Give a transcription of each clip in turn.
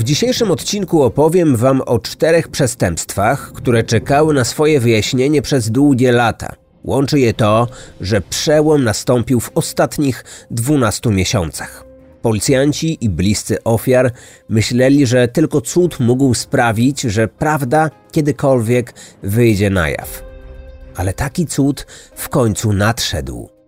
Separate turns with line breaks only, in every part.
W dzisiejszym odcinku opowiem Wam o czterech przestępstwach, które czekały na swoje wyjaśnienie przez długie lata. Łączy je to, że przełom nastąpił w ostatnich 12 miesiącach. Policjanci i bliscy ofiar myśleli, że tylko cud mógł sprawić, że prawda kiedykolwiek wyjdzie na jaw. Ale taki cud w końcu nadszedł.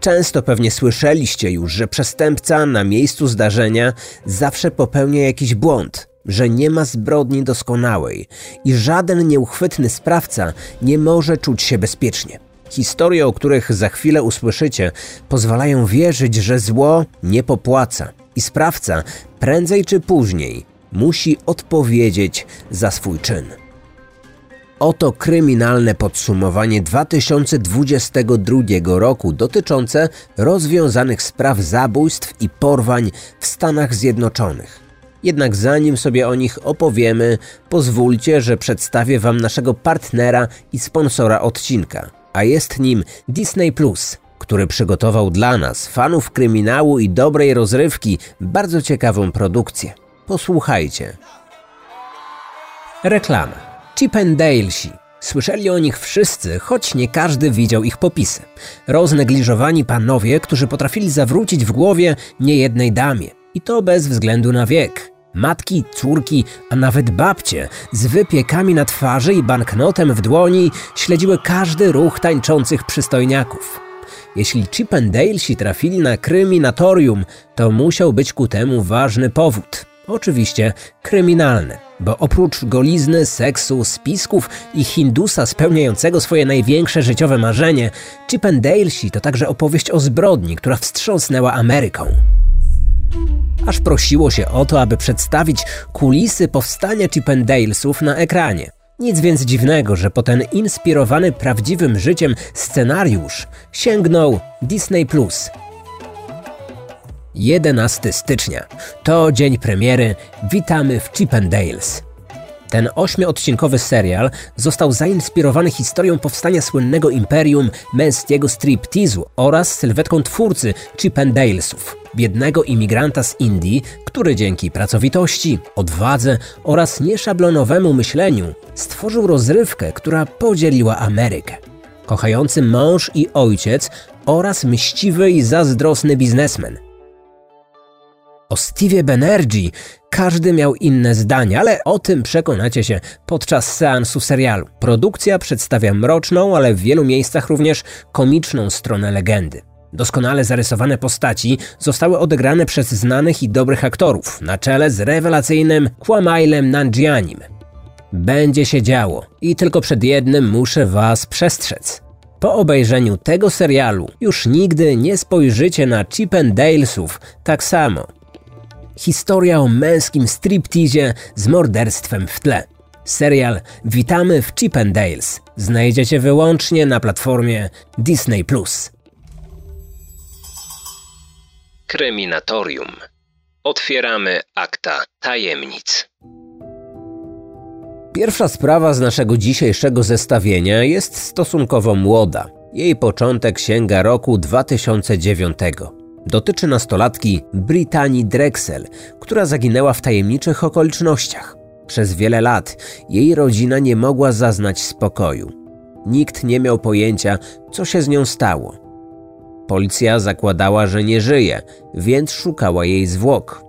Często pewnie słyszeliście już, że przestępca na miejscu zdarzenia zawsze popełnia jakiś błąd, że nie ma zbrodni doskonałej i żaden nieuchwytny sprawca nie może czuć się bezpiecznie. Historie, o których za chwilę usłyszycie, pozwalają wierzyć, że zło nie popłaca i sprawca prędzej czy później musi odpowiedzieć za swój czyn. Oto kryminalne podsumowanie 2022 roku dotyczące rozwiązanych spraw zabójstw i porwań w Stanach Zjednoczonych. Jednak zanim sobie o nich opowiemy, pozwólcie, że przedstawię Wam naszego partnera i sponsora odcinka, a jest nim Disney Plus, który przygotował dla nas, fanów kryminału i dobrej rozrywki, bardzo ciekawą produkcję. Posłuchajcie. Reklama. Chip Dalesi. Słyszeli o nich wszyscy, choć nie każdy widział ich popisy. Roznegliżowani panowie, którzy potrafili zawrócić w głowie niejednej damie. I to bez względu na wiek. Matki, córki, a nawet babcie z wypiekami na twarzy i banknotem w dłoni śledziły każdy ruch tańczących przystojniaków. Jeśli Chip Dalesi trafili na kryminatorium, to musiał być ku temu ważny powód. Oczywiście kryminalny bo oprócz golizny, seksu, spisków i Hindusa spełniającego swoje największe życiowe marzenie, Chip and Dalesi to także opowieść o zbrodni, która wstrząsnęła Ameryką. Aż prosiło się o to, aby przedstawić kulisy powstania Chip and Dalesów na ekranie. Nic więc dziwnego, że po ten inspirowany prawdziwym życiem scenariusz sięgnął Disney Plus 11 stycznia. To dzień premiery. Witamy w Chippendales. Ten ośmiodcinkowy serial został zainspirowany historią powstania słynnego imperium męskiego stripteasu oraz sylwetką twórcy Chippendalesów, biednego imigranta z Indii, który dzięki pracowitości, odwadze oraz nieszablonowemu myśleniu stworzył rozrywkę, która podzieliła Amerykę. Kochający mąż i ojciec oraz mściwy i zazdrosny biznesmen – o Steve Benergi każdy miał inne zdanie, ale o tym przekonacie się podczas seansu serialu. Produkcja przedstawia mroczną, ale w wielu miejscach również komiczną stronę legendy. Doskonale zarysowane postaci zostały odegrane przez znanych i dobrych aktorów, na czele z rewelacyjnym Kwamailem Nanjianim. Będzie się działo i tylko przed jednym muszę was przestrzec. Po obejrzeniu tego serialu już nigdy nie spojrzycie na Chip Dalesów tak samo. Historia o męskim stripteasie z morderstwem w tle. Serial Witamy w Chippendales znajdziecie wyłącznie na platformie Disney+. Kryminatorium. Otwieramy akta tajemnic. Pierwsza sprawa z naszego dzisiejszego zestawienia jest stosunkowo młoda. Jej początek sięga roku 2009. Dotyczy nastolatki Brittany Drexel, która zaginęła w tajemniczych okolicznościach. Przez wiele lat jej rodzina nie mogła zaznać spokoju. Nikt nie miał pojęcia, co się z nią stało. Policja zakładała, że nie żyje, więc szukała jej zwłok.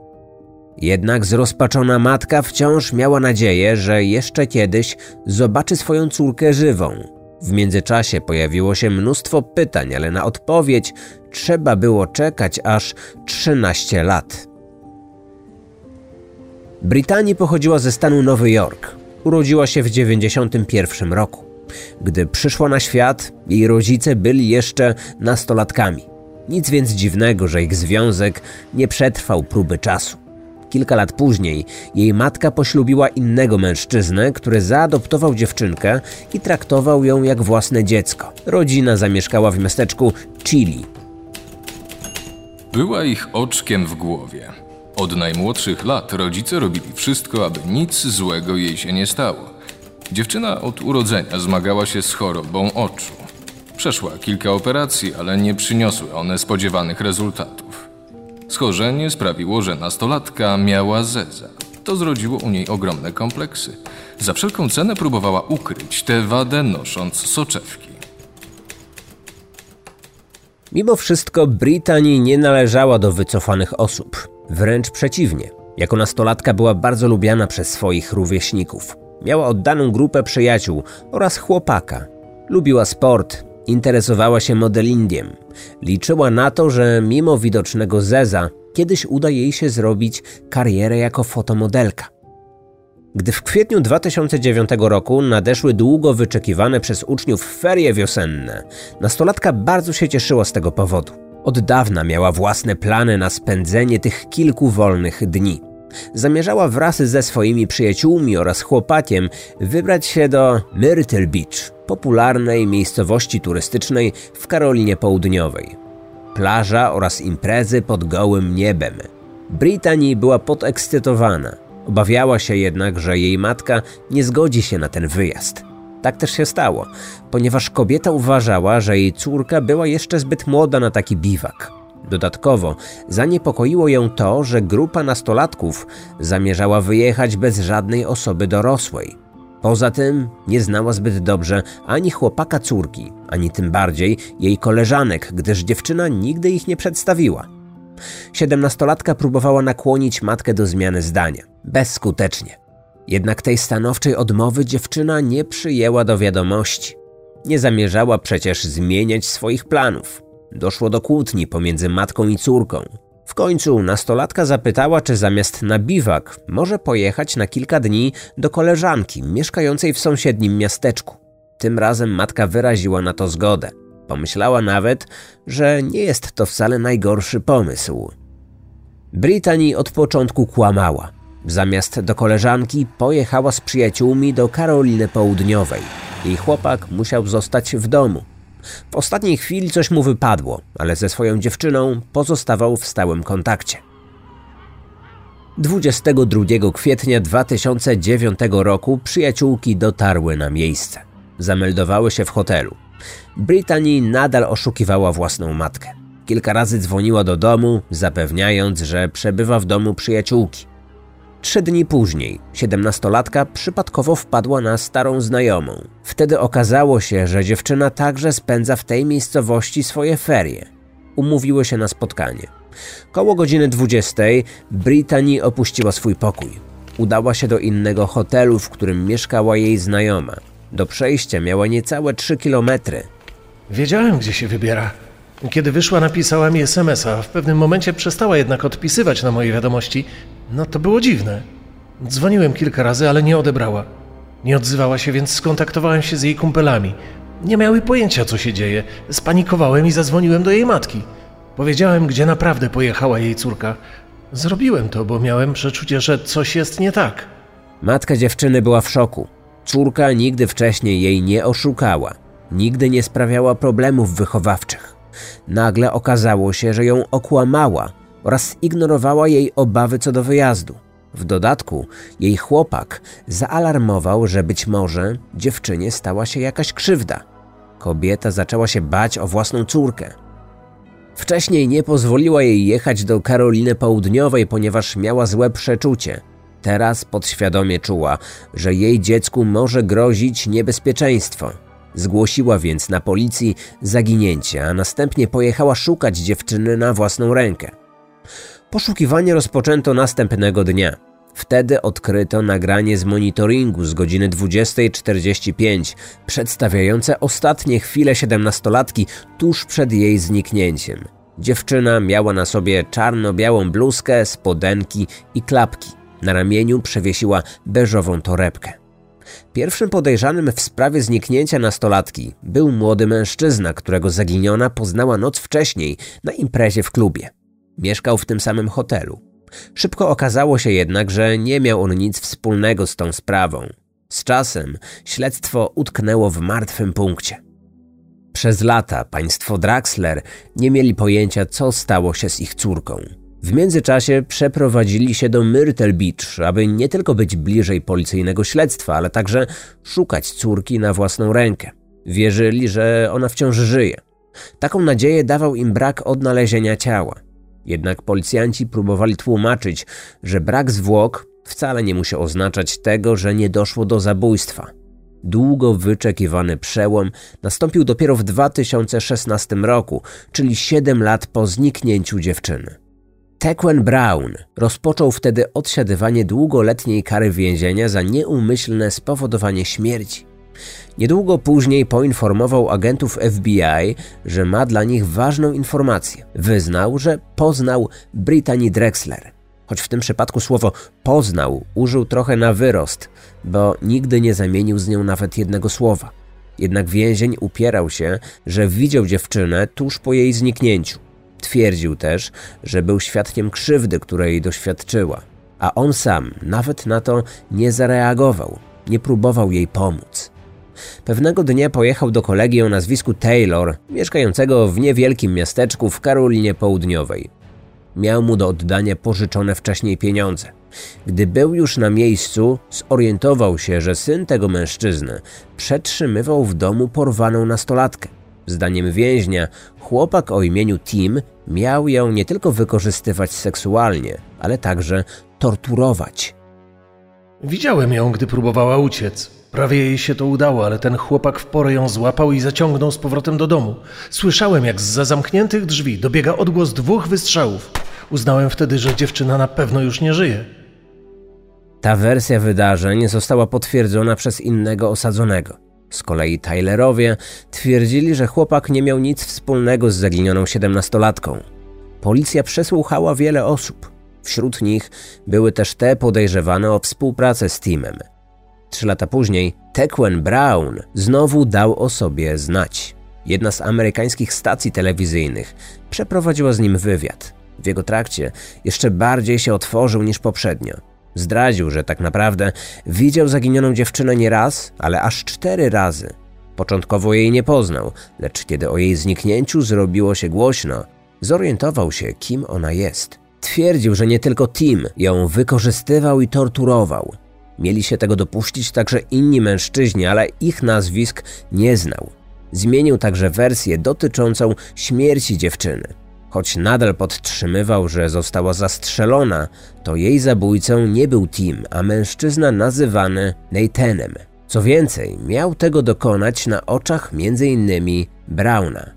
Jednak zrozpaczona matka wciąż miała nadzieję, że jeszcze kiedyś zobaczy swoją córkę żywą. W międzyczasie pojawiło się mnóstwo pytań, ale na odpowiedź trzeba było czekać aż 13 lat. Britanii pochodziła ze stanu Nowy Jork. Urodziła się w 91 roku. Gdy przyszła na świat, jej rodzice byli jeszcze nastolatkami. Nic więc dziwnego, że ich związek nie przetrwał próby czasu. Kilka lat później jej matka poślubiła innego mężczyznę, który zaadoptował dziewczynkę i traktował ją jak własne dziecko. Rodzina zamieszkała w miasteczku Chili.
Była ich oczkiem w głowie. Od najmłodszych lat rodzice robili wszystko, aby nic złego jej się nie stało. Dziewczyna od urodzenia zmagała się z chorobą oczu. Przeszła kilka operacji, ale nie przyniosły one spodziewanych rezultatów. Schorzenie sprawiło, że nastolatka miała zeza. To zrodziło u niej ogromne kompleksy. Za wszelką cenę próbowała ukryć tę wadę, nosząc soczewki.
Mimo wszystko Britanii nie należała do wycofanych osób. Wręcz przeciwnie. Jako nastolatka była bardzo lubiana przez swoich rówieśników. Miała oddaną grupę przyjaciół oraz chłopaka. Lubiła sport, interesowała się modelingiem. Liczyła na to, że mimo widocznego zeza, kiedyś uda jej się zrobić karierę jako fotomodelka. Gdy w kwietniu 2009 roku nadeszły długo wyczekiwane przez uczniów ferie wiosenne, nastolatka bardzo się cieszyła z tego powodu. Od dawna miała własne plany na spędzenie tych kilku wolnych dni. Zamierzała wraz ze swoimi przyjaciółmi oraz chłopakiem wybrać się do Myrtle Beach, popularnej miejscowości turystycznej w Karolinie Południowej. Plaża oraz imprezy pod gołym niebem. Brittany była podekscytowana. Obawiała się jednak, że jej matka nie zgodzi się na ten wyjazd. Tak też się stało, ponieważ kobieta uważała, że jej córka była jeszcze zbyt młoda na taki biwak. Dodatkowo zaniepokoiło ją to, że grupa nastolatków zamierzała wyjechać bez żadnej osoby dorosłej. Poza tym nie znała zbyt dobrze ani chłopaka córki, ani tym bardziej jej koleżanek, gdyż dziewczyna nigdy ich nie przedstawiła. Siedemnastolatka próbowała nakłonić matkę do zmiany zdania. Bezskutecznie. Jednak tej stanowczej odmowy dziewczyna nie przyjęła do wiadomości. Nie zamierzała przecież zmieniać swoich planów. Doszło do kłótni pomiędzy matką i córką. W końcu nastolatka zapytała, czy zamiast na biwak może pojechać na kilka dni do koleżanki mieszkającej w sąsiednim miasteczku. Tym razem matka wyraziła na to zgodę. Pomyślała nawet, że nie jest to wcale najgorszy pomysł. Brittany od początku kłamała. Zamiast do koleżanki pojechała z przyjaciółmi do Karoliny Południowej. Jej chłopak musiał zostać w domu. W ostatniej chwili coś mu wypadło, ale ze swoją dziewczyną pozostawał w stałym kontakcie. 22 kwietnia 2009 roku przyjaciółki dotarły na miejsce. Zameldowały się w hotelu. Brittany nadal oszukiwała własną matkę. Kilka razy dzwoniła do domu, zapewniając, że przebywa w domu przyjaciółki. Trzy dni później siedemnastolatka przypadkowo wpadła na starą znajomą. Wtedy okazało się, że dziewczyna także spędza w tej miejscowości swoje ferie. Umówiły się na spotkanie. Koło godziny 20 Brittany opuściła swój pokój. Udała się do innego hotelu, w którym mieszkała jej znajoma. Do przejścia miała niecałe 3 kilometry.
Wiedziałem, gdzie się wybiera. Kiedy wyszła, napisała mi SMS-a. W pewnym momencie przestała jednak odpisywać na moje wiadomości. No to było dziwne. Dzwoniłem kilka razy, ale nie odebrała. Nie odzywała się, więc skontaktowałem się z jej kumpelami. Nie miały pojęcia, co się dzieje. Spanikowałem i zadzwoniłem do jej matki. Powiedziałem, gdzie naprawdę pojechała jej córka. Zrobiłem to, bo miałem przeczucie, że coś jest nie tak.
Matka dziewczyny była w szoku. Córka nigdy wcześniej jej nie oszukała. Nigdy nie sprawiała problemów wychowawczych. Nagle okazało się, że ją okłamała oraz ignorowała jej obawy co do wyjazdu. W dodatku jej chłopak zaalarmował, że być może dziewczynie stała się jakaś krzywda. Kobieta zaczęła się bać o własną córkę. Wcześniej nie pozwoliła jej jechać do Karoliny Południowej, ponieważ miała złe przeczucie. Teraz podświadomie czuła, że jej dziecku może grozić niebezpieczeństwo. Zgłosiła więc na policji zaginięcie, a następnie pojechała szukać dziewczyny na własną rękę. Poszukiwanie rozpoczęto następnego dnia. Wtedy odkryto nagranie z monitoringu z godziny 20.45, przedstawiające ostatnie chwile siedemnastolatki tuż przed jej zniknięciem. Dziewczyna miała na sobie czarno-białą bluzkę, spodenki i klapki. Na ramieniu przewiesiła beżową torebkę. Pierwszym podejrzanym w sprawie zniknięcia nastolatki był młody mężczyzna, którego zaginiona poznała noc wcześniej na imprezie w klubie. Mieszkał w tym samym hotelu. Szybko okazało się jednak, że nie miał on nic wspólnego z tą sprawą. Z czasem śledztwo utknęło w martwym punkcie. Przez lata państwo Draxler nie mieli pojęcia, co stało się z ich córką. W międzyczasie przeprowadzili się do Myrtle Beach, aby nie tylko być bliżej policyjnego śledztwa, ale także szukać córki na własną rękę. Wierzyli, że ona wciąż żyje. Taką nadzieję dawał im brak odnalezienia ciała. Jednak policjanci próbowali tłumaczyć, że brak zwłok wcale nie musi oznaczać tego, że nie doszło do zabójstwa. Długo wyczekiwany przełom nastąpił dopiero w 2016 roku, czyli 7 lat po zniknięciu dziewczyny. Tequen Brown rozpoczął wtedy odsiadywanie długoletniej kary więzienia za nieumyślne spowodowanie śmierci. Niedługo później poinformował agentów FBI, że ma dla nich ważną informację. Wyznał, że poznał Brittany Drexler. Choć w tym przypadku słowo poznał użył trochę na wyrost, bo nigdy nie zamienił z nią nawet jednego słowa. Jednak więzień upierał się, że widział dziewczynę tuż po jej zniknięciu. Twierdził też, że był świadkiem krzywdy, której doświadczyła, a on sam nawet na to nie zareagował, nie próbował jej pomóc. Pewnego dnia pojechał do kolegi o nazwisku Taylor, mieszkającego w niewielkim miasteczku w Karolinie Południowej. Miał mu do oddania pożyczone wcześniej pieniądze. Gdy był już na miejscu, zorientował się, że syn tego mężczyzny przetrzymywał w domu porwaną nastolatkę. Zdaniem więźnia, chłopak o imieniu Tim miał ją nie tylko wykorzystywać seksualnie, ale także torturować.
Widziałem ją, gdy próbowała uciec. Prawie jej się to udało, ale ten chłopak w porę ją złapał i zaciągnął z powrotem do domu. Słyszałem, jak z zamkniętych drzwi dobiega odgłos dwóch wystrzałów. Uznałem wtedy, że dziewczyna na pewno już nie żyje.
Ta wersja wydarzeń została potwierdzona przez innego osadzonego. Z kolei Tylerowie twierdzili, że chłopak nie miał nic wspólnego z zaginioną siedemnastolatką. Policja przesłuchała wiele osób. Wśród nich były też te podejrzewane o współpracę z Timem. Trzy lata później Tequen Brown znowu dał o sobie znać. Jedna z amerykańskich stacji telewizyjnych przeprowadziła z nim wywiad. W jego trakcie jeszcze bardziej się otworzył niż poprzednio. Zdradził, że tak naprawdę widział zaginioną dziewczynę nie raz, ale aż cztery razy. Początkowo jej nie poznał, lecz kiedy o jej zniknięciu zrobiło się głośno, zorientował się, kim ona jest. Twierdził, że nie tylko Tim ją wykorzystywał i torturował. Mieli się tego dopuścić także inni mężczyźni, ale ich nazwisk nie znał. Zmienił także wersję dotyczącą śmierci dziewczyny. Choć nadal podtrzymywał, że została zastrzelona, to jej zabójcą nie był Tim, a mężczyzna nazywany Nathanem. Co więcej, miał tego dokonać na oczach m.in. Browna.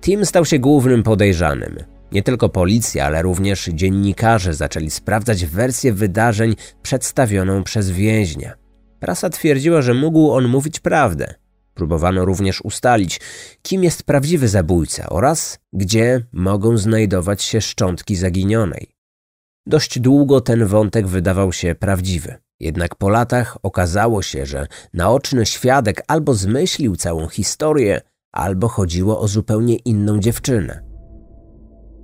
Tim stał się głównym podejrzanym. Nie tylko policja, ale również dziennikarze zaczęli sprawdzać wersję wydarzeń przedstawioną przez więźnia. Prasa twierdziła, że mógł on mówić prawdę. Próbowano również ustalić, kim jest prawdziwy zabójca oraz gdzie mogą znajdować się szczątki zaginionej. Dość długo ten wątek wydawał się prawdziwy. Jednak po latach okazało się, że naoczny świadek albo zmyślił całą historię, albo chodziło o zupełnie inną dziewczynę.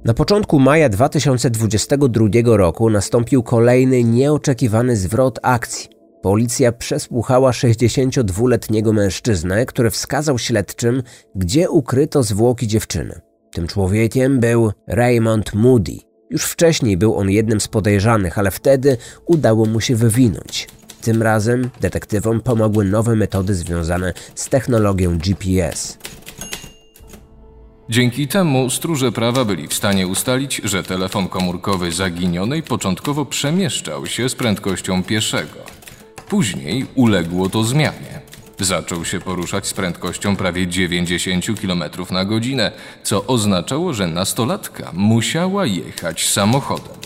Na początku maja 2022 roku nastąpił kolejny nieoczekiwany zwrot akcji. Policja przesłuchała 62-letniego mężczyznę, który wskazał śledczym, gdzie ukryto zwłoki dziewczyny. Tym człowiekiem był Raymond Moody. Już wcześniej był on jednym z podejrzanych, ale wtedy udało mu się wywinąć. Tym razem detektywom pomogły nowe metody związane z technologią GPS.
Dzięki temu stróże prawa byli w stanie ustalić, że telefon komórkowy zaginionej początkowo przemieszczał się z prędkością pieszego. Później uległo to zmianie. Zaczął się poruszać z prędkością prawie 90 km na godzinę, co oznaczało, że nastolatka musiała jechać samochodem.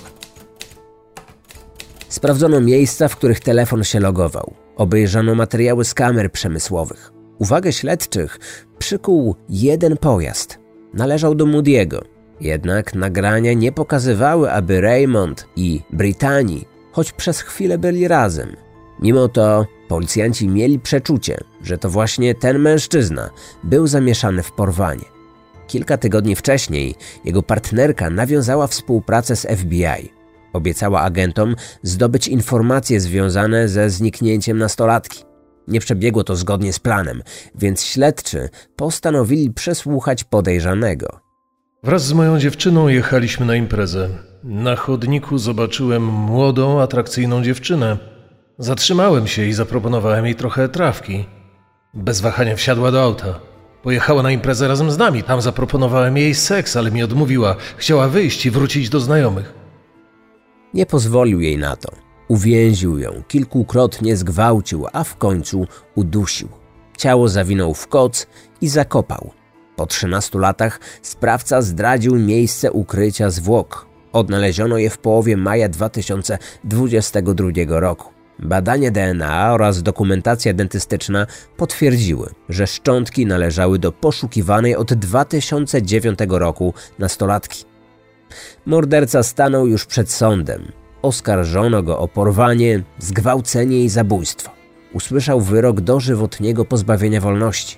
Sprawdzono miejsca, w których telefon się logował. Obejrzano materiały z kamer przemysłowych. Uwagę śledczych przykuł jeden pojazd. Należał do Moody'ego. Jednak nagrania nie pokazywały, aby Raymond i Brittany choć przez chwilę byli razem. Mimo to policjanci mieli przeczucie, że to właśnie ten mężczyzna był zamieszany w porwanie. Kilka tygodni wcześniej jego partnerka nawiązała współpracę z FBI. Obiecała agentom zdobyć informacje związane ze zniknięciem nastolatki. Nie przebiegło to zgodnie z planem, więc śledczy postanowili przesłuchać podejrzanego.
Wraz z moją dziewczyną jechaliśmy na imprezę. Na chodniku zobaczyłem młodą, atrakcyjną dziewczynę. Zatrzymałem się i zaproponowałem jej trochę trawki. Bez wahania wsiadła do auta. Pojechała na imprezę razem z nami. Tam zaproponowałem jej seks, ale mi odmówiła. Chciała wyjść i wrócić do znajomych.
Nie pozwolił jej na to. Uwięził ją, kilkukrotnie zgwałcił, a w końcu udusił. Ciało zawinął w koc i zakopał. Po 13 latach sprawca zdradził miejsce ukrycia zwłok. Odnaleziono je w połowie maja 2022 roku. Badanie DNA oraz dokumentacja dentystyczna potwierdziły, że szczątki należały do poszukiwanej od 2009 roku nastolatki. Morderca stanął już przed sądem. Oskarżono go o porwanie, zgwałcenie i zabójstwo. Usłyszał wyrok dożywotniego pozbawienia wolności.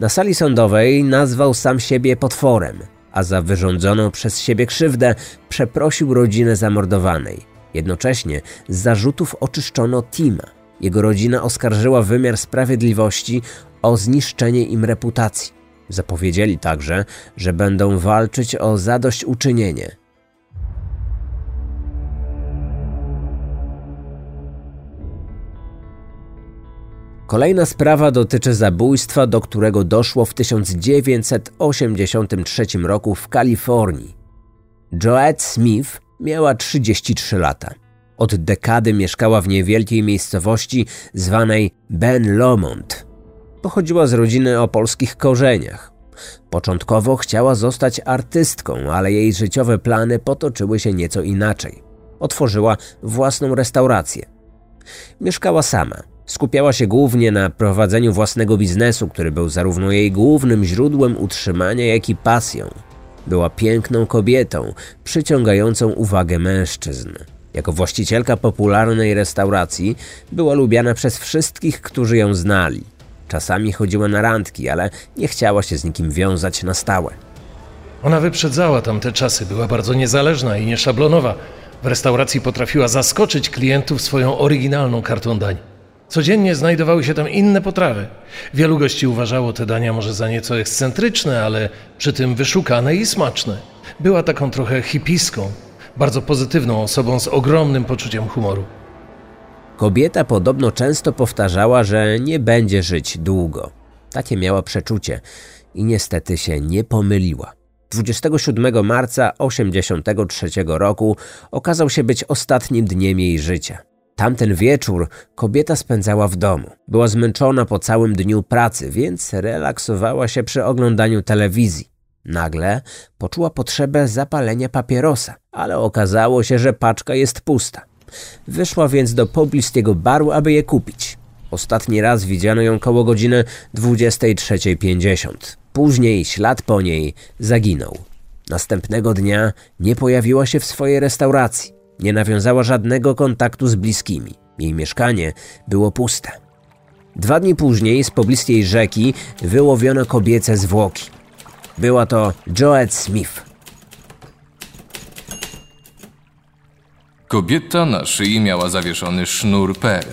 Na sali sądowej nazwał sam siebie potworem, a za wyrządzoną przez siebie krzywdę przeprosił rodzinę zamordowanej. Jednocześnie z zarzutów oczyszczono Tima. Jego rodzina oskarżyła wymiar sprawiedliwości o zniszczenie im reputacji. Zapowiedzieli także, że będą walczyć o zadośćuczynienie. Kolejna sprawa dotyczy zabójstwa, do którego doszło w 1983 roku w Kalifornii. Joette Smith miała 33 lata. Od dekady mieszkała w niewielkiej miejscowości zwanej Ben Lomond. Pochodziła z rodziny o polskich korzeniach. Początkowo chciała zostać artystką, ale jej życiowe plany potoczyły się nieco inaczej. Otworzyła własną restaurację. Mieszkała sama – Skupiała się głównie na prowadzeniu własnego biznesu, który był zarówno jej głównym źródłem utrzymania, jak i pasją. Była piękną kobietą, przyciągającą uwagę mężczyzn. Jako właścicielka popularnej restauracji była lubiana przez wszystkich, którzy ją znali. Czasami chodziła na randki, ale nie chciała się z nikim wiązać na stałe.
Ona wyprzedzała tamte czasy, była bardzo niezależna i nieszablonowa. W restauracji potrafiła zaskoczyć klientów swoją oryginalną kartą dań. Codziennie znajdowały się tam inne potrawy. Wielu gości uważało te dania może za nieco ekscentryczne, ale przy tym wyszukane i smaczne. Była taką trochę hipiską, bardzo pozytywną osobą z ogromnym poczuciem humoru.
Kobieta podobno często powtarzała, że nie będzie żyć długo. Takie miała przeczucie i niestety się nie pomyliła. 27 marca 1983 roku okazał się być ostatnim dniem jej życia. Tamten wieczór kobieta spędzała w domu. Była zmęczona po całym dniu pracy, więc relaksowała się przy oglądaniu telewizji. Nagle poczuła potrzebę zapalenia papierosa, ale okazało się, że paczka jest pusta. Wyszła więc do pobliskiego baru, aby je kupić. Ostatni raz widziano ją koło godziny 23.50. Później ślad po niej zaginął. Następnego dnia nie pojawiła się w swojej restauracji. Nie nawiązała żadnego kontaktu z bliskimi. Jej mieszkanie było puste. Dwa dni później z pobliskiej rzeki wyłowiono kobiece zwłoki. Była to Joette Smith.
Kobieta na szyi miała zawieszony sznur perł.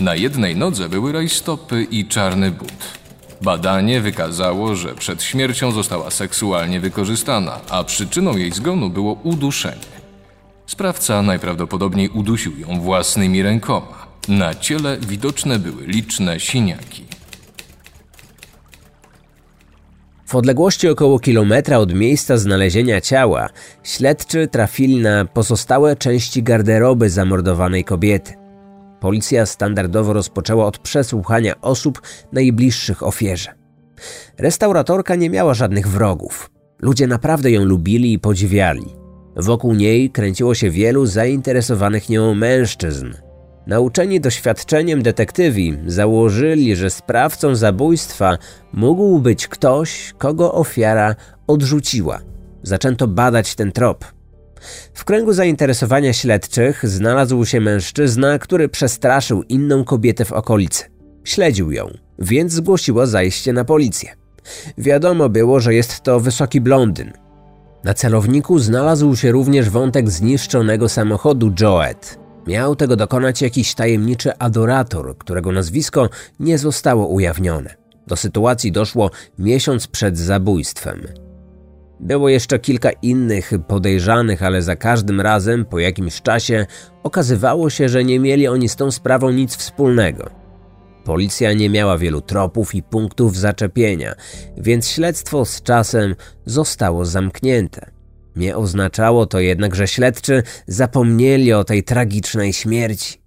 Na jednej nodze były rajstopy i czarny but. Badanie wykazało, że przed śmiercią została seksualnie wykorzystana, a przyczyną jej zgonu było uduszenie. Sprawca najprawdopodobniej udusił ją własnymi rękoma. Na ciele widoczne były liczne siniaki.
W odległości około kilometra od miejsca znalezienia ciała śledczy trafili na pozostałe części garderoby zamordowanej kobiety. Policja standardowo rozpoczęła od przesłuchania osób najbliższych ofierze. Restauratorka nie miała żadnych wrogów. Ludzie naprawdę ją lubili i podziwiali. Wokół niej kręciło się wielu zainteresowanych nią mężczyzn. Nauczeni doświadczeniem detektywi założyli, że sprawcą zabójstwa mógł być ktoś, kogo ofiara odrzuciła. Zaczęto badać ten trop. W kręgu zainteresowania śledczych znalazł się mężczyzna, który przestraszył inną kobietę w okolicy. Śledził ją, więc zgłosiła zajście na policję. Wiadomo było, że jest to wysoki blondyn, na celowniku znalazł się również wątek zniszczonego samochodu Joet. Miał tego dokonać jakiś tajemniczy adorator, którego nazwisko nie zostało ujawnione. Do sytuacji doszło miesiąc przed zabójstwem. Było jeszcze kilka innych podejrzanych, ale za każdym razem po jakimś czasie okazywało się, że nie mieli oni z tą sprawą nic wspólnego. Policja nie miała wielu tropów i punktów zaczepienia, więc śledztwo z czasem zostało zamknięte. Nie oznaczało to jednak, że śledczy zapomnieli o tej tragicznej śmierci.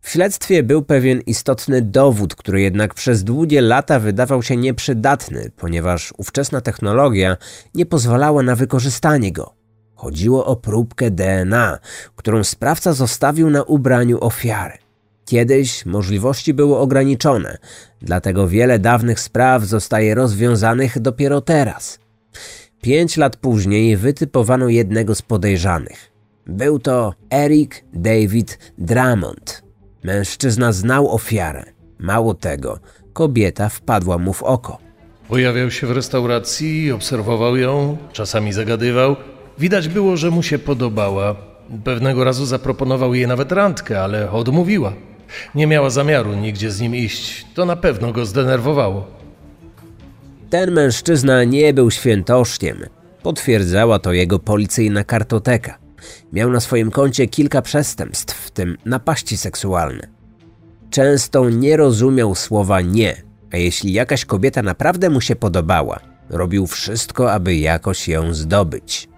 W śledztwie był pewien istotny dowód, który jednak przez długie lata wydawał się nieprzydatny, ponieważ ówczesna technologia nie pozwalała na wykorzystanie go. Chodziło o próbkę DNA, którą sprawca zostawił na ubraniu ofiary. Kiedyś możliwości były ograniczone, dlatego wiele dawnych spraw zostaje rozwiązanych dopiero teraz. Pięć lat później wytypowano jednego z podejrzanych. Był to Eric David Drummond. Mężczyzna znał ofiarę. Mało tego, kobieta wpadła mu w oko.
Pojawiał się w restauracji, obserwował ją, czasami zagadywał. Widać było, że mu się podobała. Pewnego razu zaproponował jej nawet randkę, ale odmówiła. Nie miała zamiaru nigdzie z nim iść. To na pewno go zdenerwowało.
Ten mężczyzna nie był świętoszkiem. Potwierdzała to jego policyjna kartoteka. Miał na swoim koncie kilka przestępstw, w tym napaści seksualne. Często nie rozumiał słowa nie, a jeśli jakaś kobieta naprawdę mu się podobała, robił wszystko, aby jakoś ją zdobyć.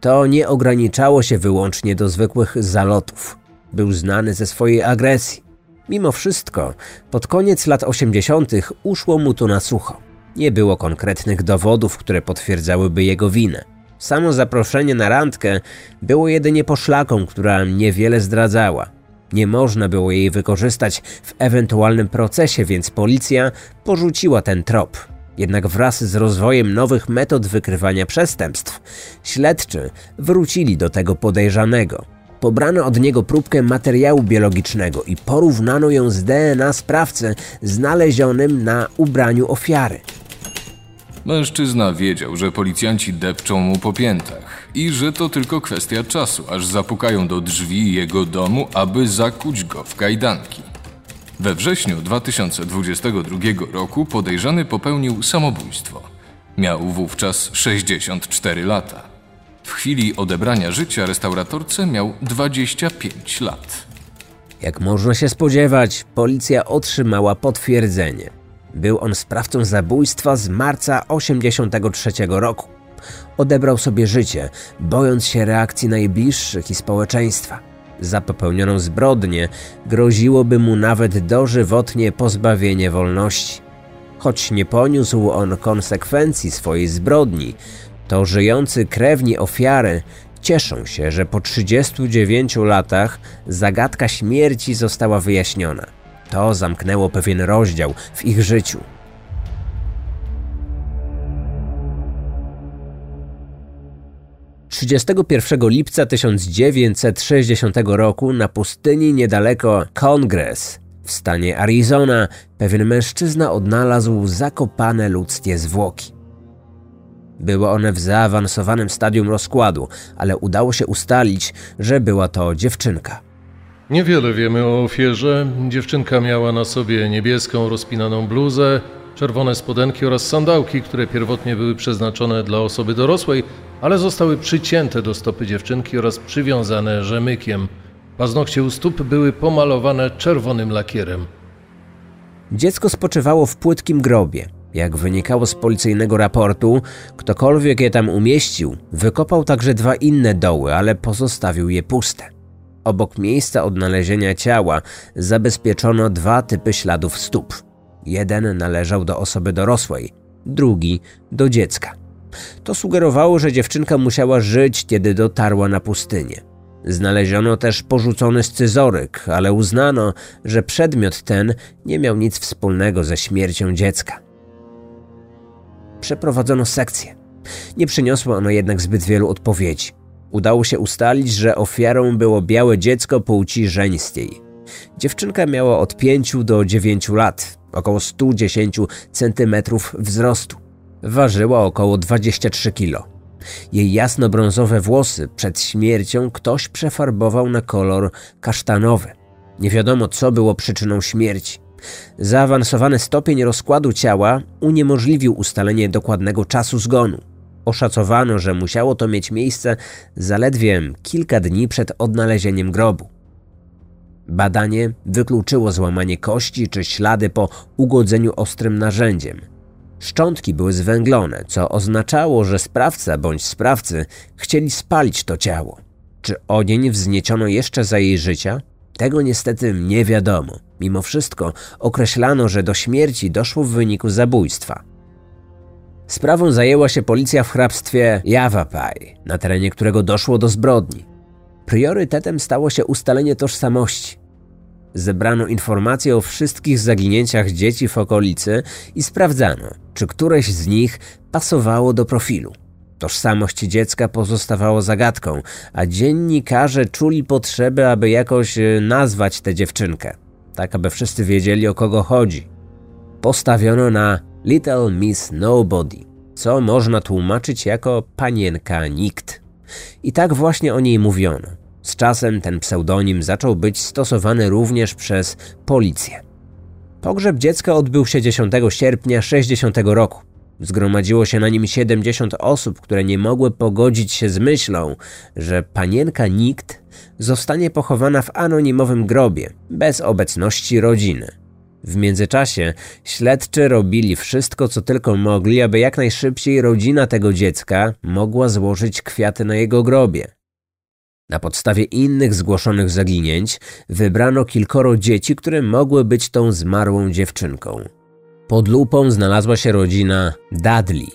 To nie ograniczało się wyłącznie do zwykłych zalotów. Był znany ze swojej agresji. Mimo wszystko, pod koniec lat 80. uszło mu to na sucho. Nie było konkretnych dowodów, które potwierdzałyby jego winę. Samo zaproszenie na randkę było jedynie poszlaką, która niewiele zdradzała. Nie można było jej wykorzystać w ewentualnym procesie, więc policja porzuciła ten trop. Jednak wraz z rozwojem nowych metod wykrywania przestępstw, śledczy wrócili do tego podejrzanego. Pobrano od niego próbkę materiału biologicznego i porównano ją z DNA sprawcy znalezionym na ubraniu ofiary.
Mężczyzna wiedział, że policjanci depczą mu po piętach i że to tylko kwestia czasu, aż zapukają do drzwi jego domu, aby zakuć go w kajdanki. We wrześniu 2022 roku podejrzany popełnił samobójstwo. Miał wówczas 64 lata. W chwili odebrania życia restauratorce miał 25 lat.
Jak można się spodziewać, policja otrzymała potwierdzenie. Był on sprawcą zabójstwa z marca 83 roku. Odebrał sobie życie, bojąc się reakcji najbliższych i społeczeństwa. Za popełnioną zbrodnię groziłoby mu nawet dożywotnie pozbawienie wolności. Choć nie poniósł on konsekwencji swojej zbrodni, to żyjący krewni ofiary cieszą się, że po 39 latach zagadka śmierci została wyjaśniona. To zamknęło pewien rozdział w ich życiu. Trzydziestego pierwszego lipca 1960 roku na pustyni niedaleko Congress w stanie Arizona pewien mężczyzna odnalazł zakopane ludzkie zwłoki. Były one w zaawansowanym stadium rozkładu, ale udało się ustalić, że była to dziewczynka.
Niewiele wiemy o ofierze. Dziewczynka miała na sobie niebieską rozpinaną bluzę, czerwone spodenki oraz sandałki, które pierwotnie były przeznaczone dla osoby dorosłej, ale zostały przycięte do stopy dziewczynki oraz przywiązane rzemykiem. Paznokcie u stóp były pomalowane czerwonym lakierem.
Dziecko spoczywało w płytkim grobie. Jak wynikało z policyjnego raportu, ktokolwiek je tam umieścił, wykopał także dwa inne doły, ale pozostawił je puste. Obok miejsca odnalezienia ciała zabezpieczono dwa typy śladów stóp. Jeden należał do osoby dorosłej, drugi do dziecka. To sugerowało, że dziewczynka musiała żyć, kiedy dotarła na pustynię. Znaleziono też porzucony scyzoryk, ale uznano, że przedmiot ten nie miał nic wspólnego ze śmiercią dziecka. Przeprowadzono sekcję. Nie przyniosło ono jednak zbyt wielu odpowiedzi. Udało się ustalić, że ofiarą było białe dziecko płci żeńskiej. Dziewczynka miała od 5 do 9 lat, około 110 cm wzrostu. Ważyła około 23 kg. Jej jasno-brązowe włosy przed śmiercią ktoś przefarbował na kolor kasztanowy. Nie wiadomo, co było przyczyną śmierci. Zaawansowany stopień rozkładu ciała uniemożliwił ustalenie dokładnego czasu zgonu. Oszacowano, że musiało to mieć miejsce zaledwie kilka dni przed odnalezieniem grobu. Badanie wykluczyło złamanie kości czy ślady po ugodzeniu ostrym narzędziem. Szczątki były zwęglone, co oznaczało, że sprawca bądź sprawcy chcieli spalić to ciało. Czy ogień wzniesiono jeszcze za jej życia? Tego niestety nie wiadomo. Mimo wszystko określano, że do śmierci doszło w wyniku zabójstwa. Sprawą zajęła się policja w hrabstwie Yavapai, na terenie którego doszło do zbrodni. Priorytetem stało się ustalenie tożsamości. Zebrano informacje o wszystkich zaginięciach dzieci w okolicy i sprawdzano, czy któreś z nich pasowało do profilu. Tożsamość dziecka pozostawała zagadką, a dziennikarze czuli potrzebę, aby jakoś e, nazwać tę dziewczynkę, tak aby wszyscy wiedzieli o kogo chodzi. Postawiono na Little Miss Nobody, co można tłumaczyć jako panienka nikt. I tak właśnie o niej mówiono. Z czasem ten pseudonim zaczął być stosowany również przez policję. Pogrzeb dziecka odbył się 10 sierpnia 60 roku. Zgromadziło się na nim 70 osób, które nie mogły pogodzić się z myślą, że panienka nikt zostanie pochowana w anonimowym grobie, bez obecności rodziny. W międzyczasie śledczy robili wszystko, co tylko mogli, aby jak najszybciej rodzina tego dziecka mogła złożyć kwiaty na jego grobie. Na podstawie innych zgłoszonych zaginięć wybrano kilkoro dzieci, które mogły być tą zmarłą dziewczynką. Pod lupą znalazła się rodzina Dudley.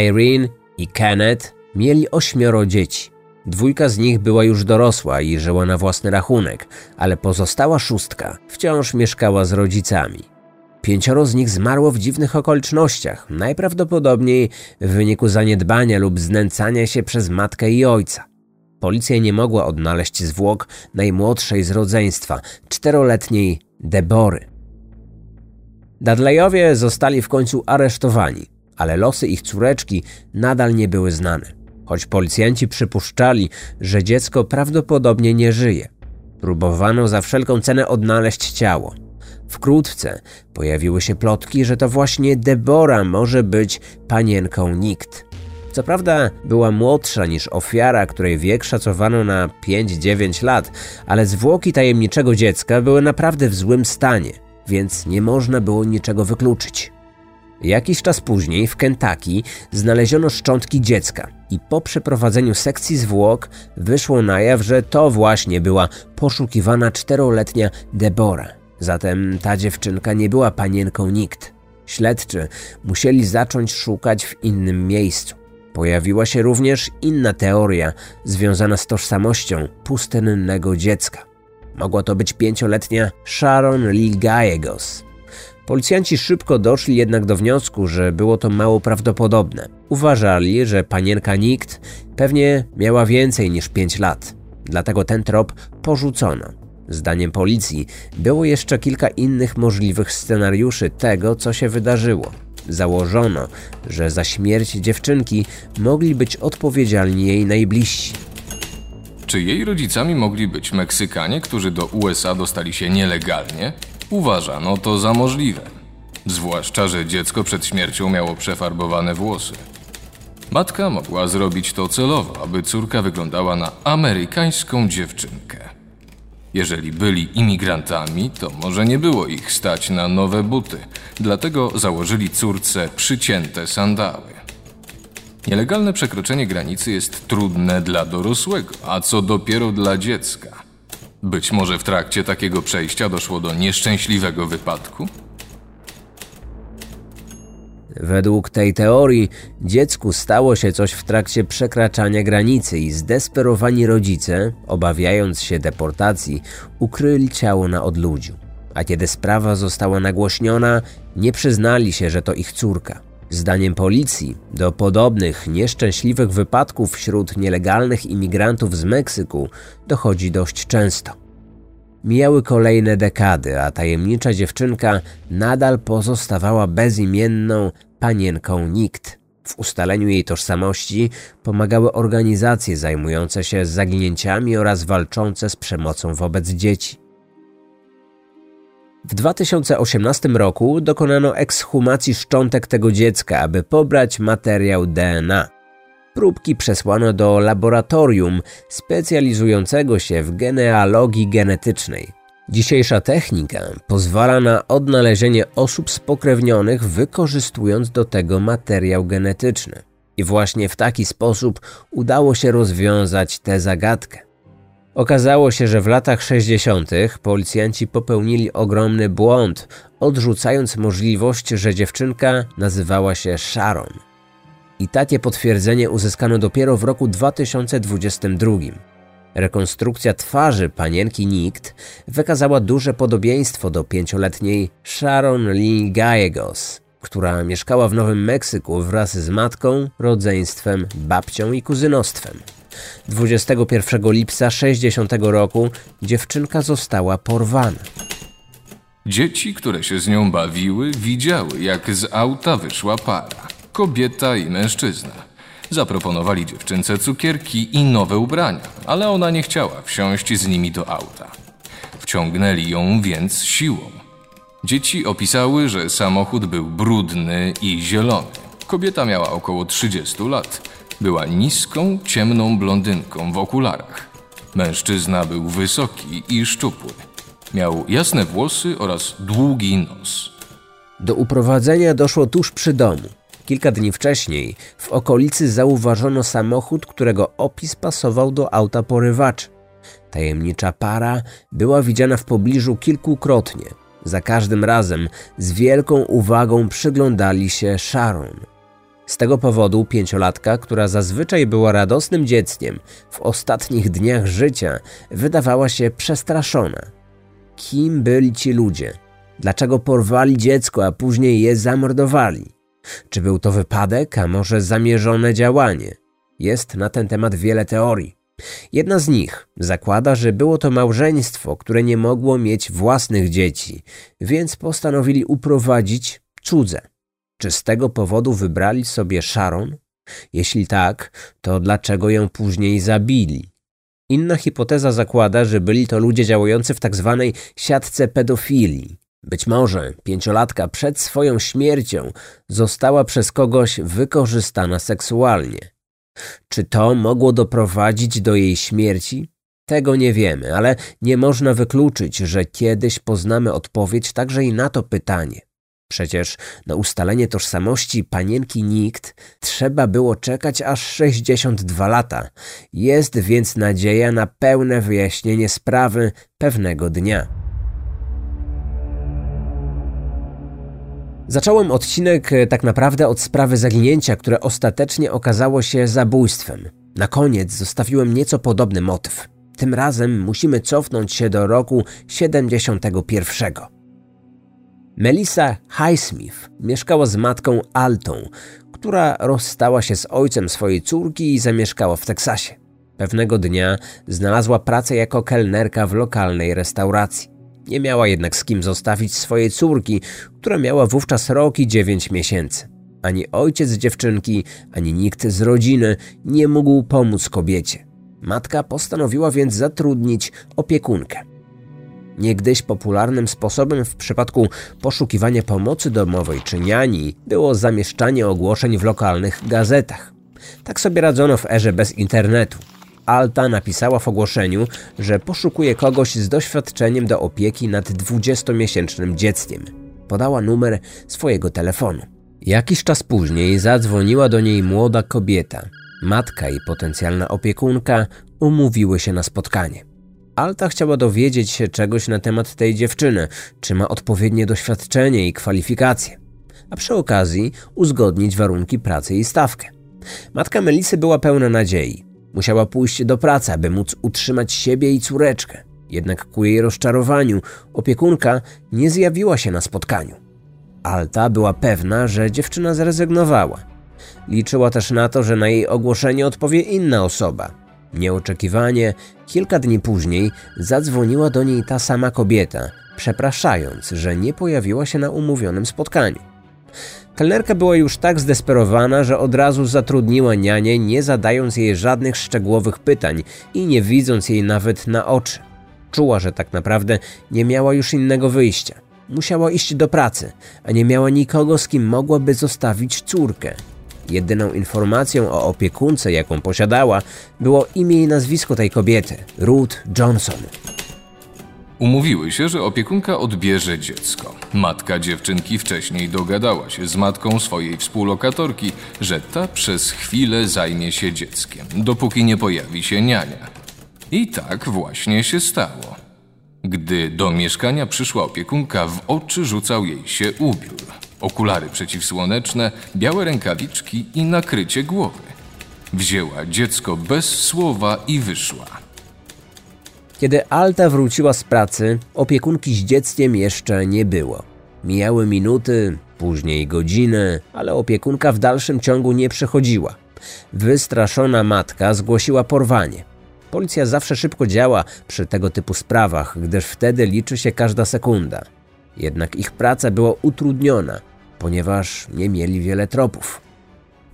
Irene i Kenneth mieli ośmioro dzieci. Dwójka z nich była już dorosła i żyła na własny rachunek, ale pozostała szóstka wciąż mieszkała z rodzicami. Pięcioro z nich zmarło w dziwnych okolicznościach, najprawdopodobniej w wyniku zaniedbania lub znęcania się przez matkę i ojca. Policja nie mogła odnaleźć zwłok najmłodszej z rodzeństwa, czteroletniej Debory. Dudleyowie zostali w końcu aresztowani, ale losy ich córeczki nadal nie były znane, choć policjanci przypuszczali, że dziecko prawdopodobnie nie żyje. Próbowano za wszelką cenę odnaleźć ciało. Wkrótce pojawiły się plotki, że to właśnie Debora może być panienką nikt. Co prawda była młodsza niż ofiara, której wiek szacowano na 5-9 lat, ale zwłoki tajemniczego dziecka były naprawdę w złym stanie – więc nie można było niczego wykluczyć. Jakiś czas później w Kentucky znaleziono szczątki dziecka i po przeprowadzeniu sekcji zwłok wyszło na jaw, że to właśnie była poszukiwana czteroletnia Debora. Zatem ta dziewczynka nie była panienką nikt. Śledczy musieli zacząć szukać w innym miejscu. Pojawiła się również inna teoria związana z tożsamością pustynnego dziecka. Mogła to być pięcioletnia Sharon Lee Gallegos. Policjanci szybko doszli jednak do wniosku, że było to mało prawdopodobne. Uważali, że panienka nikt pewnie miała więcej niż 5 lat. Dlatego ten trop porzucono. Zdaniem policji było jeszcze kilka innych możliwych scenariuszy tego, co się wydarzyło. Założono, że za śmierć dziewczynki mogli być odpowiedzialni jej najbliżsi.
Czy jej rodzicami mogli być Meksykanie, którzy do USA dostali się nielegalnie? Uważano to za możliwe. Zwłaszcza, że dziecko przed śmiercią miało przefarbowane włosy. Matka mogła zrobić to celowo, aby córka wyglądała na amerykańską dziewczynkę. Jeżeli byli imigrantami, to może nie było ich stać na nowe buty, dlatego założyli córce przycięte sandały. Nielegalne przekroczenie granicy jest trudne dla dorosłego, a co dopiero dla dziecka. Być może w trakcie takiego przejścia doszło do nieszczęśliwego wypadku?
Według tej teorii dziecku stało się coś w trakcie przekraczania granicy i zdesperowani rodzice, obawiając się deportacji, ukryli ciało na odludziu. A kiedy sprawa została nagłośniona, nie przyznali się, że to ich córka. Zdaniem policji, do podobnych nieszczęśliwych wypadków wśród nielegalnych imigrantów z Meksyku dochodzi dość często. Mijały kolejne dekady, a tajemnicza dziewczynka nadal pozostawała bezimienną panienką nikt. W ustaleniu jej tożsamości pomagały organizacje zajmujące się zaginięciami oraz walczące z przemocą wobec dzieci. W 2018 roku dokonano ekshumacji szczątek tego dziecka, aby pobrać materiał DNA. Próbki przesłano do laboratorium specjalizującego się w genealogii genetycznej. Dzisiejsza technika pozwala na odnalezienie osób spokrewnionych, wykorzystując do tego materiał genetyczny. I właśnie w taki sposób udało się rozwiązać tę zagadkę. Okazało się, że w latach 60. policjanci popełnili ogromny błąd, odrzucając możliwość, że dziewczynka nazywała się Sharon. I takie potwierdzenie uzyskano dopiero w roku 2022. Rekonstrukcja twarzy panienki Nikt wykazała duże podobieństwo do pięcioletniej Sharon Lee Gallegos, która mieszkała w Nowym Meksyku wraz z matką, rodzeństwem, babcią i kuzynostwem. 21 lipca 60 roku dziewczynka została porwana.
Dzieci, które się z nią bawiły, widziały, jak z auta wyszła para kobieta i mężczyzna. Zaproponowali dziewczynce cukierki i nowe ubrania, ale ona nie chciała wsiąść z nimi do auta. Wciągnęli ją więc siłą. Dzieci opisały, że samochód był brudny i zielony. Kobieta miała około 30 lat. Była niską, ciemną blondynką w okularach. Mężczyzna był wysoki i szczupły. Miał jasne włosy oraz długi nos.
Do uprowadzenia doszło tuż przy domu. Kilka dni wcześniej w okolicy zauważono samochód, którego opis pasował do auta porywacza. Tajemnicza para była widziana w pobliżu kilkukrotnie. Za każdym razem z wielką uwagą przyglądali się Sharon. Z tego powodu pięciolatka, która zazwyczaj była radosnym dzieckiem, w ostatnich dniach życia wydawała się przestraszona. Kim byli ci ludzie? Dlaczego porwali dziecko, a później je zamordowali? Czy był to wypadek, a może zamierzone działanie? Jest na ten temat wiele teorii. Jedna z nich zakłada, że było to małżeństwo, które nie mogło mieć własnych dzieci, więc postanowili uprowadzić cudze. Czy z tego powodu wybrali sobie Sharon? Jeśli tak, to dlaczego ją później zabili? Inna hipoteza zakłada, że byli to ludzie działający w. Tak siatce pedofilii. Być może pięciolatka przed swoją śmiercią została przez kogoś wykorzystana seksualnie. Czy to mogło doprowadzić do jej śmierci? Tego nie wiemy, ale nie można wykluczyć, że kiedyś poznamy odpowiedź także i na to pytanie. Przecież na ustalenie tożsamości panienki nikt trzeba było czekać aż 62 lata. Jest więc nadzieja na pełne wyjaśnienie sprawy pewnego dnia. Zacząłem odcinek e, tak naprawdę od sprawy zaginięcia, które ostatecznie okazało się zabójstwem. Na koniec zostawiłem nieco podobny motyw. Tym razem musimy cofnąć się do roku 71. Melissa Highsmith mieszkała z matką Altą, która rozstała się z ojcem swojej córki i zamieszkała w Teksasie. Pewnego dnia znalazła pracę jako kelnerka w lokalnej restauracji. Nie miała jednak z kim zostawić swojej córki, która miała wówczas rok i dziewięć miesięcy. Ani ojciec dziewczynki, ani nikt z rodziny nie mógł pomóc kobiecie. Matka postanowiła więc zatrudnić opiekunkę. Niegdyś popularnym sposobem w przypadku poszukiwania pomocy domowej czy niani było zamieszczanie ogłoszeń w lokalnych gazetach. Tak sobie radzono w erze bez internetu. Alta napisała w ogłoszeniu, że poszukuje kogoś z doświadczeniem do opieki nad 20-miesięcznym dzieckiem. Podała numer swojego telefonu. Jakiś czas później zadzwoniła do niej młoda kobieta. Matka i potencjalna opiekunka umówiły się na spotkanie. Alta chciała dowiedzieć się czegoś na temat tej dziewczyny, czy ma odpowiednie doświadczenie i kwalifikacje, a przy okazji uzgodnić warunki pracy i stawkę. Matka Melisy była pełna nadziei. Musiała pójść do pracy, aby móc utrzymać siebie i córeczkę. Jednak ku jej rozczarowaniu opiekunka nie zjawiła się na spotkaniu. Alta była pewna, że dziewczyna zrezygnowała. Liczyła też na to, że na jej ogłoszenie odpowie inna osoba. Nieoczekiwanie, kilka dni później zadzwoniła do niej ta sama kobieta, przepraszając, że nie pojawiła się na umówionym spotkaniu. Kelnerka była już tak zdesperowana, że od razu zatrudniła nianię, nie zadając jej żadnych szczegółowych pytań i nie widząc jej nawet na oczy. Czuła, że tak naprawdę nie miała już innego wyjścia. Musiała iść do pracy, a nie miała nikogo, z kim mogłaby zostawić córkę. Jedyną informacją o opiekunce, jaką posiadała, było imię i nazwisko tej kobiety Ruth Johnson.
Umówiły się, że opiekunka odbierze dziecko. Matka dziewczynki wcześniej dogadała się z matką swojej współlokatorki, że ta przez chwilę zajmie się dzieckiem, dopóki nie pojawi się niania. I tak właśnie się stało. Gdy do mieszkania przyszła opiekunka, w oczy rzucał jej się ubiór. Okulary przeciwsłoneczne, białe rękawiczki i nakrycie głowy. Wzięła dziecko bez słowa i wyszła.
Kiedy Alta wróciła z pracy, opiekunki z dzieckiem jeszcze nie było. Mijały minuty, później godziny, ale opiekunka w dalszym ciągu nie przychodziła. Wystraszona matka zgłosiła porwanie. Policja zawsze szybko działa przy tego typu sprawach, gdyż wtedy liczy się każda sekunda. Jednak ich praca była utrudniona, ponieważ nie mieli wiele tropów.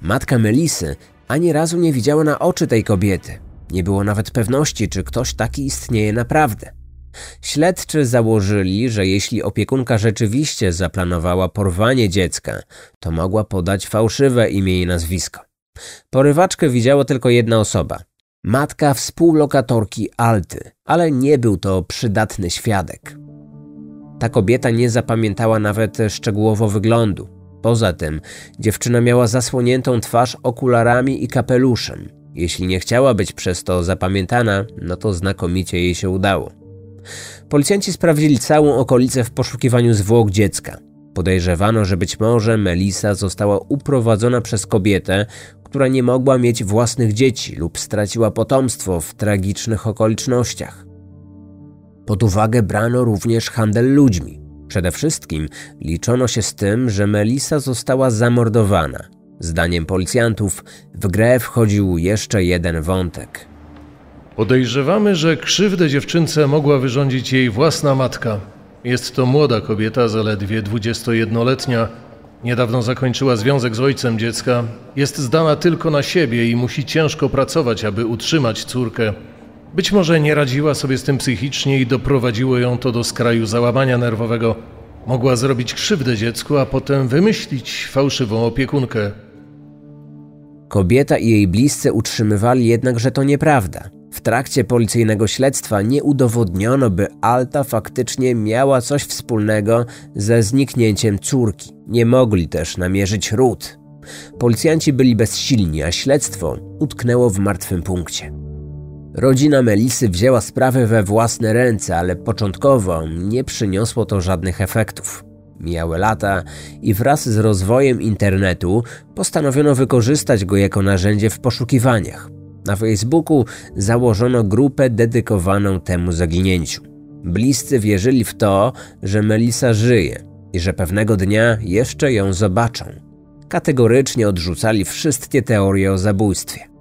Matka Melisy ani razu nie widziała na oczy tej kobiety. Nie było nawet pewności, czy ktoś taki istnieje naprawdę. Śledczy założyli, że jeśli opiekunka rzeczywiście zaplanowała porwanie dziecka, to mogła podać fałszywe imię i nazwisko. Porywaczkę widziała tylko jedna osoba matka współlokatorki Alty, ale nie był to przydatny świadek. Ta kobieta nie zapamiętała nawet szczegółowo wyglądu. Poza tym, dziewczyna miała zasłoniętą twarz okularami i kapeluszem. Jeśli nie chciała być przez to zapamiętana, no to znakomicie jej się udało. Policjanci sprawdzili całą okolicę w poszukiwaniu zwłok dziecka. Podejrzewano, że być może Melisa została uprowadzona przez kobietę, która nie mogła mieć własnych dzieci lub straciła potomstwo w tragicznych okolicznościach. Pod uwagę brano również handel ludźmi. Przede wszystkim liczono się z tym, że Melisa została zamordowana. Zdaniem policjantów w grę wchodził jeszcze jeden wątek.
Podejrzewamy, że krzywdę dziewczynce mogła wyrządzić jej własna matka. Jest to młoda kobieta, zaledwie 21-letnia. Niedawno zakończyła związek z ojcem dziecka. Jest zdana tylko na siebie i musi ciężko pracować, aby utrzymać córkę. Być może nie radziła sobie z tym psychicznie i doprowadziło ją to do skraju załamania nerwowego. Mogła zrobić krzywdę dziecku, a potem wymyślić fałszywą opiekunkę.
Kobieta i jej bliscy utrzymywali jednak, że to nieprawda. W trakcie policyjnego śledztwa nie udowodniono, by Alta faktycznie miała coś wspólnego ze zniknięciem córki. Nie mogli też namierzyć ród. Policjanci byli bezsilni, a śledztwo utknęło w martwym punkcie. Rodzina Melisy wzięła sprawę we własne ręce, ale początkowo nie przyniosło to żadnych efektów. Mijały lata i wraz z rozwojem internetu postanowiono wykorzystać go jako narzędzie w poszukiwaniach. Na Facebooku założono grupę dedykowaną temu zaginięciu. Bliscy wierzyli w to, że Melisa żyje i że pewnego dnia jeszcze ją zobaczą. Kategorycznie odrzucali wszystkie teorie o zabójstwie.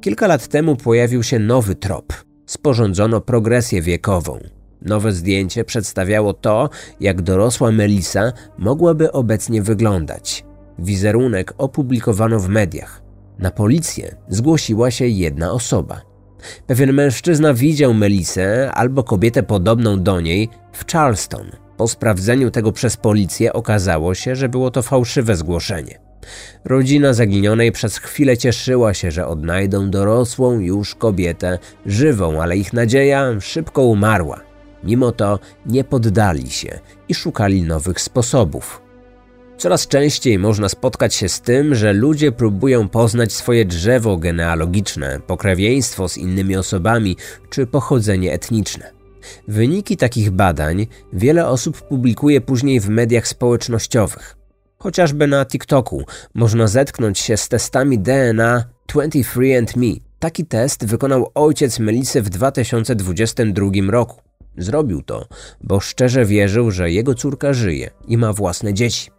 Kilka lat temu pojawił się nowy trop. Sporządzono progresję wiekową. Nowe zdjęcie przedstawiało to, jak dorosła Melisa mogłaby obecnie wyglądać. Wizerunek opublikowano w mediach. Na policję zgłosiła się jedna osoba. Pewien mężczyzna widział Melisę albo kobietę podobną do niej w Charleston. Po sprawdzeniu tego przez policję okazało się, że było to fałszywe zgłoszenie. Rodzina zaginionej przez chwilę cieszyła się, że odnajdą dorosłą już kobietę, żywą, ale ich nadzieja szybko umarła. Mimo to nie poddali się i szukali nowych sposobów. Coraz częściej można spotkać się z tym, że ludzie próbują poznać swoje drzewo genealogiczne, pokrewieństwo z innymi osobami czy pochodzenie etniczne. Wyniki takich badań wiele osób publikuje później w mediach społecznościowych. Chociażby na TikToku można zetknąć się z testami DNA 23andMe. Taki test wykonał ojciec Melisy w 2022 roku. Zrobił to, bo szczerze wierzył, że jego córka żyje i ma własne dzieci.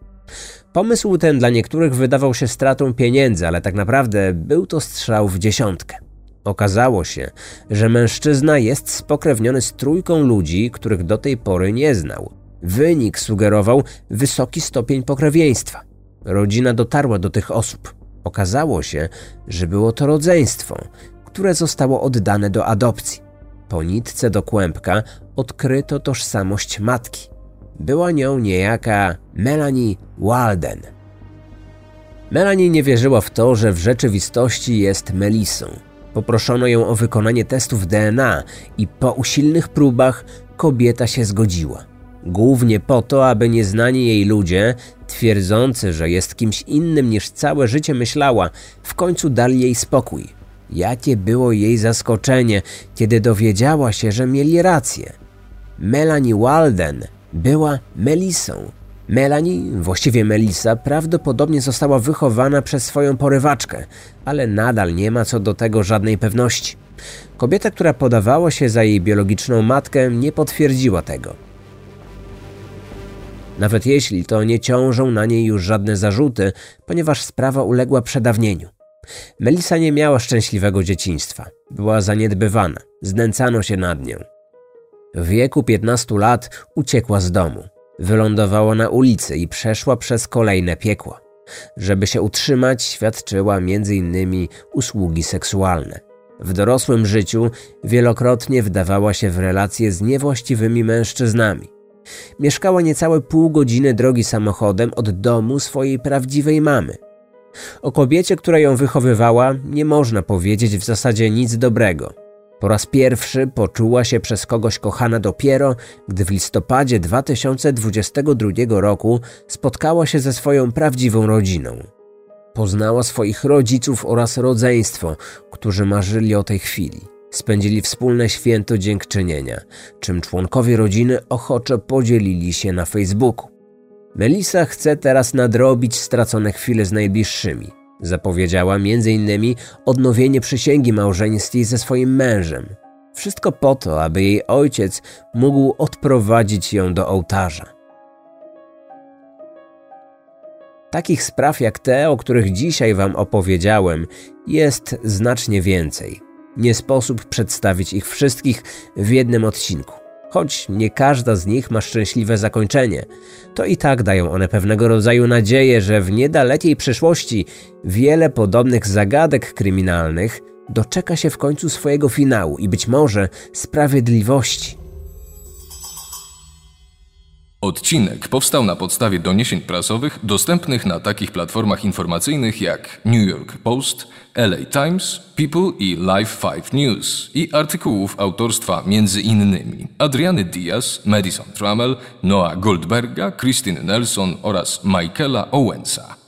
Pomysł ten dla niektórych wydawał się stratą pieniędzy, ale tak naprawdę był to strzał w dziesiątkę. Okazało się, że mężczyzna jest spokrewniony z trójką ludzi, których do tej pory nie znał. Wynik sugerował wysoki stopień pokrewieństwa. Rodzina dotarła do tych osób. Okazało się, że było to rodzeństwo, które zostało oddane do adopcji. Po nitce do kłębka odkryto tożsamość matki. Była nią niejaka Melanie Walden. Melanie nie wierzyła w to, że w rzeczywistości jest Melisą. Poproszono ją o wykonanie testów DNA i po usilnych próbach kobieta się zgodziła. Głównie po to, aby nieznani jej ludzie, twierdzący, że jest kimś innym niż całe życie myślała, w końcu dali jej spokój. Jakie było jej zaskoczenie, kiedy dowiedziała się, że mieli rację. Melanie Walden była Melisą. Melanie, właściwie Melisa, prawdopodobnie została wychowana przez swoją porywaczkę, ale nadal nie ma co do tego żadnej pewności. Kobieta, która podawała się za jej biologiczną matkę, nie potwierdziła tego. Nawet jeśli to nie ciążą na niej już żadne zarzuty, ponieważ sprawa uległa przedawnieniu. Melisa nie miała szczęśliwego dzieciństwa. Była zaniedbywana, znęcano się nad nią. W wieku 15 lat uciekła z domu. Wylądowała na ulicy i przeszła przez kolejne piekła. Żeby się utrzymać, świadczyła m.in. usługi seksualne. W dorosłym życiu wielokrotnie wdawała się w relacje z niewłaściwymi mężczyznami. Mieszkała niecałe pół godziny drogi samochodem od domu swojej prawdziwej mamy. O kobiecie, która ją wychowywała, nie można powiedzieć w zasadzie nic dobrego. Po raz pierwszy poczuła się przez kogoś kochana dopiero, gdy w listopadzie 2022 roku spotkała się ze swoją prawdziwą rodziną. Poznała swoich rodziców oraz rodzeństwo, którzy marzyli o tej chwili. Spędzili wspólne święto dziękczynienia, czym członkowie rodziny ochoczo podzielili się na Facebooku. Melisa chce teraz nadrobić stracone chwile z najbliższymi. Zapowiedziała m.in. odnowienie przysięgi małżeńskiej ze swoim mężem. Wszystko po to, aby jej ojciec mógł odprowadzić ją do ołtarza. Takich spraw jak te, o których dzisiaj Wam opowiedziałem, jest znacznie więcej. Nie sposób przedstawić ich wszystkich w jednym odcinku. Choć nie każda z nich ma szczęśliwe zakończenie, to i tak dają one pewnego rodzaju nadzieję, że w niedalekiej przyszłości wiele podobnych zagadek kryminalnych doczeka się w końcu swojego finału i być może sprawiedliwości.
Odcinek powstał na podstawie doniesień prasowych dostępnych na takich platformach informacyjnych jak New York Post, LA Times, People i Live 5 News i artykułów autorstwa m.in. Adriany Diaz, Madison Trammell, Noah Goldberga, Christine Nelson oraz Michaela Owensa.